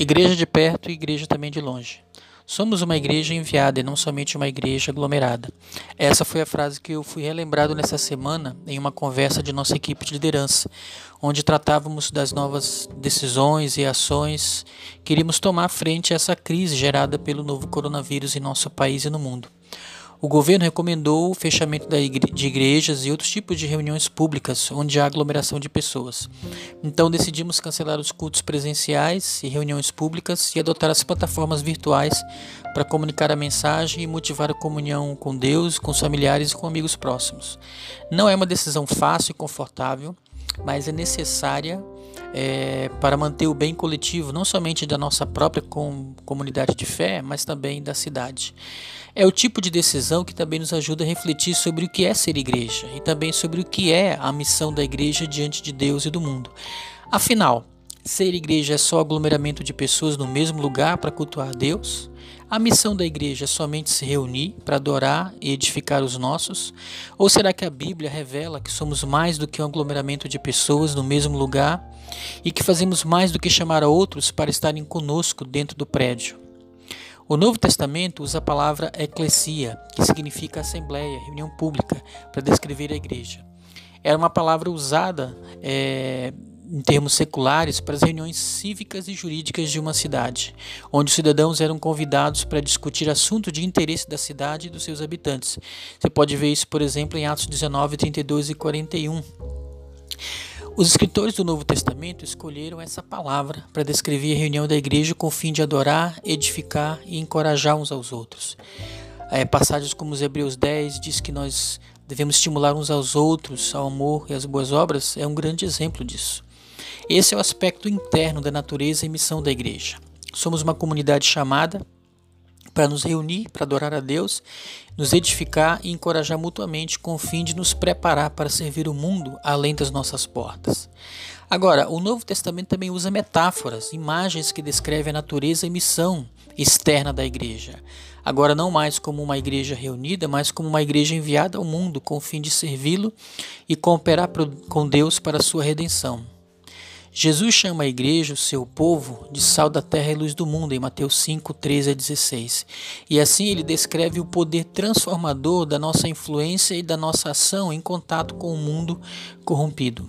Igreja de perto e igreja também de longe. Somos uma igreja enviada e não somente uma igreja aglomerada. Essa foi a frase que eu fui relembrado nessa semana em uma conversa de nossa equipe de liderança, onde tratávamos das novas decisões e ações que iríamos tomar frente a essa crise gerada pelo novo coronavírus em nosso país e no mundo. O governo recomendou o fechamento de igrejas e outros tipos de reuniões públicas onde há aglomeração de pessoas. Então decidimos cancelar os cultos presenciais e reuniões públicas e adotar as plataformas virtuais para comunicar a mensagem e motivar a comunhão com Deus, com os familiares e com amigos próximos. Não é uma decisão fácil e confortável, mas é necessária é, para manter o bem coletivo, não somente da nossa própria com, comunidade de fé, mas também da cidade. É o tipo de decisão que também nos ajuda a refletir sobre o que é ser igreja e também sobre o que é a missão da igreja diante de Deus e do mundo. Afinal, ser igreja é só aglomeramento de pessoas no mesmo lugar para cultuar Deus? A missão da igreja é somente se reunir para adorar e edificar os nossos? Ou será que a Bíblia revela que somos mais do que um aglomeramento de pessoas no mesmo lugar e que fazemos mais do que chamar a outros para estarem conosco dentro do prédio? O Novo Testamento usa a palavra eclesia, que significa assembleia, reunião pública, para descrever a igreja. Era uma palavra usada é, em termos seculares, para as reuniões cívicas e jurídicas de uma cidade, onde os cidadãos eram convidados para discutir assuntos de interesse da cidade e dos seus habitantes. Você pode ver isso, por exemplo, em Atos 19, 32 e 41. Os escritores do Novo Testamento escolheram essa palavra para descrever a reunião da igreja com o fim de adorar, edificar e encorajar uns aos outros. É, passagens como os Hebreus 10 diz que nós devemos estimular uns aos outros ao amor e às boas obras, é um grande exemplo disso. Esse é o aspecto interno da natureza e missão da igreja. Somos uma comunidade chamada para nos reunir, para adorar a Deus, nos edificar e encorajar mutuamente com o fim de nos preparar para servir o mundo além das nossas portas. Agora, o Novo Testamento também usa metáforas, imagens que descrevem a natureza e missão externa da igreja. Agora, não mais como uma igreja reunida, mas como uma igreja enviada ao mundo com o fim de servi-lo e cooperar com Deus para a sua redenção. Jesus chama a igreja, o seu povo, de sal da terra e luz do mundo, em Mateus 5, 13 a 16. E assim ele descreve o poder transformador da nossa influência e da nossa ação em contato com o mundo corrompido.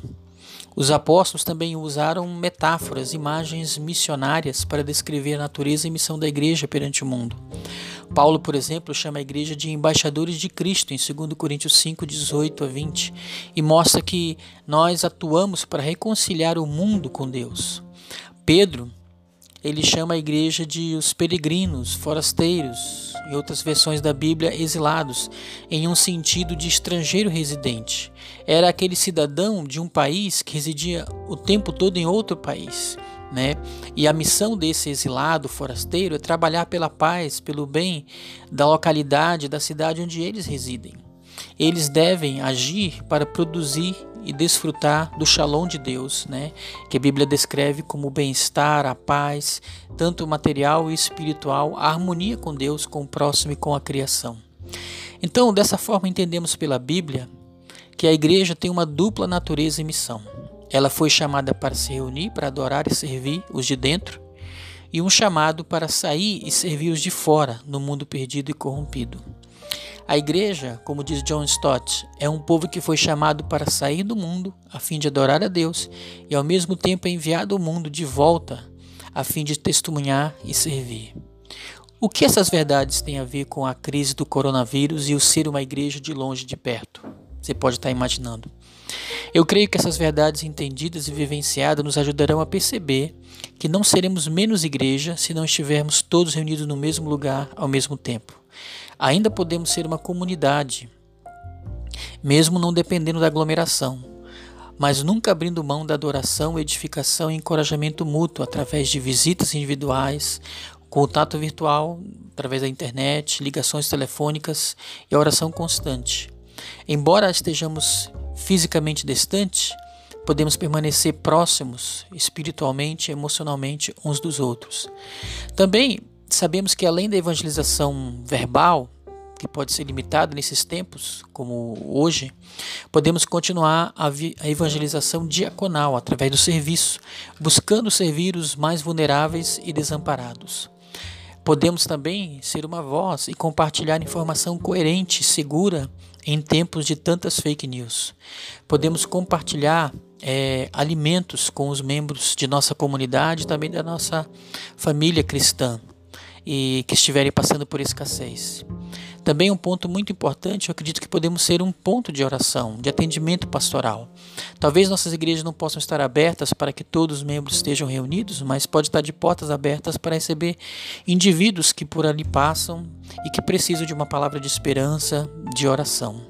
Os apóstolos também usaram metáforas, imagens missionárias para descrever a natureza e missão da igreja perante o mundo. Paulo, por exemplo, chama a igreja de embaixadores de Cristo em 2 Coríntios 5, 18 a 20 e mostra que nós atuamos para reconciliar o mundo com Deus. Pedro, ele chama a igreja de os peregrinos, forasteiros, em outras versões da Bíblia, exilados, em um sentido de estrangeiro residente. Era aquele cidadão de um país que residia o tempo todo em outro país. Né? E a missão desse exilado forasteiro é trabalhar pela paz, pelo bem da localidade, da cidade onde eles residem. Eles devem agir para produzir e desfrutar do shalom de Deus, né? que a Bíblia descreve como o bem-estar, a paz, tanto material e espiritual, a harmonia com Deus, com o próximo e com a criação. Então, dessa forma, entendemos pela Bíblia que a igreja tem uma dupla natureza e missão. Ela foi chamada para se reunir, para adorar e servir os de dentro, e um chamado para sair e servir os de fora, no mundo perdido e corrompido. A igreja, como diz John Stott, é um povo que foi chamado para sair do mundo a fim de adorar a Deus e ao mesmo tempo é enviado ao mundo de volta a fim de testemunhar e servir. O que essas verdades têm a ver com a crise do coronavírus e o ser uma igreja de longe de perto? Você pode estar imaginando. Eu creio que essas verdades entendidas e vivenciadas nos ajudarão a perceber que não seremos menos igreja se não estivermos todos reunidos no mesmo lugar ao mesmo tempo. Ainda podemos ser uma comunidade, mesmo não dependendo da aglomeração, mas nunca abrindo mão da adoração, edificação e encorajamento mútuo através de visitas individuais, contato virtual através da internet, ligações telefônicas e oração constante. Embora estejamos fisicamente distantes, podemos permanecer próximos espiritualmente e emocionalmente uns dos outros. Também sabemos que além da evangelização verbal, que pode ser limitado nesses tempos, como hoje, podemos continuar a, a evangelização diaconal através do serviço, buscando servir os mais vulneráveis e desamparados. Podemos também ser uma voz e compartilhar informação coerente segura em tempos de tantas fake news. Podemos compartilhar é, alimentos com os membros de nossa comunidade, também da nossa família cristã e que estiverem passando por escassez. Também um ponto muito importante, eu acredito que podemos ser um ponto de oração, de atendimento pastoral. Talvez nossas igrejas não possam estar abertas para que todos os membros estejam reunidos, mas pode estar de portas abertas para receber indivíduos que por ali passam e que precisam de uma palavra de esperança, de oração.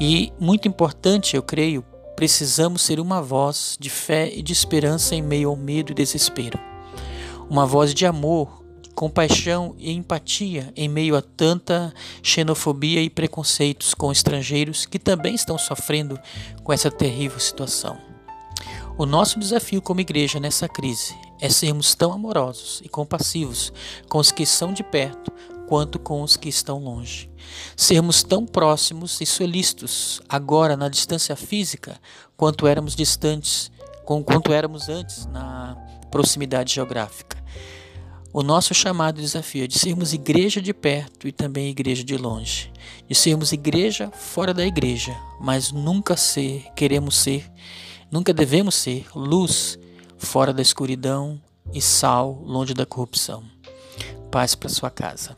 E muito importante, eu creio, precisamos ser uma voz de fé e de esperança em meio ao medo e desespero. Uma voz de amor compaixão e empatia em meio a tanta xenofobia e preconceitos com estrangeiros que também estão sofrendo com essa terrível situação. O nosso desafio como igreja nessa crise é sermos tão amorosos e compassivos com os que estão de perto quanto com os que estão longe. Sermos tão próximos e solícitos agora na distância física quanto éramos distantes, quanto éramos antes na proximidade geográfica. O nosso chamado desafio é de sermos igreja de perto e também igreja de longe, de sermos igreja fora da igreja, mas nunca ser, queremos ser, nunca devemos ser luz fora da escuridão e sal longe da corrupção. Paz para sua casa.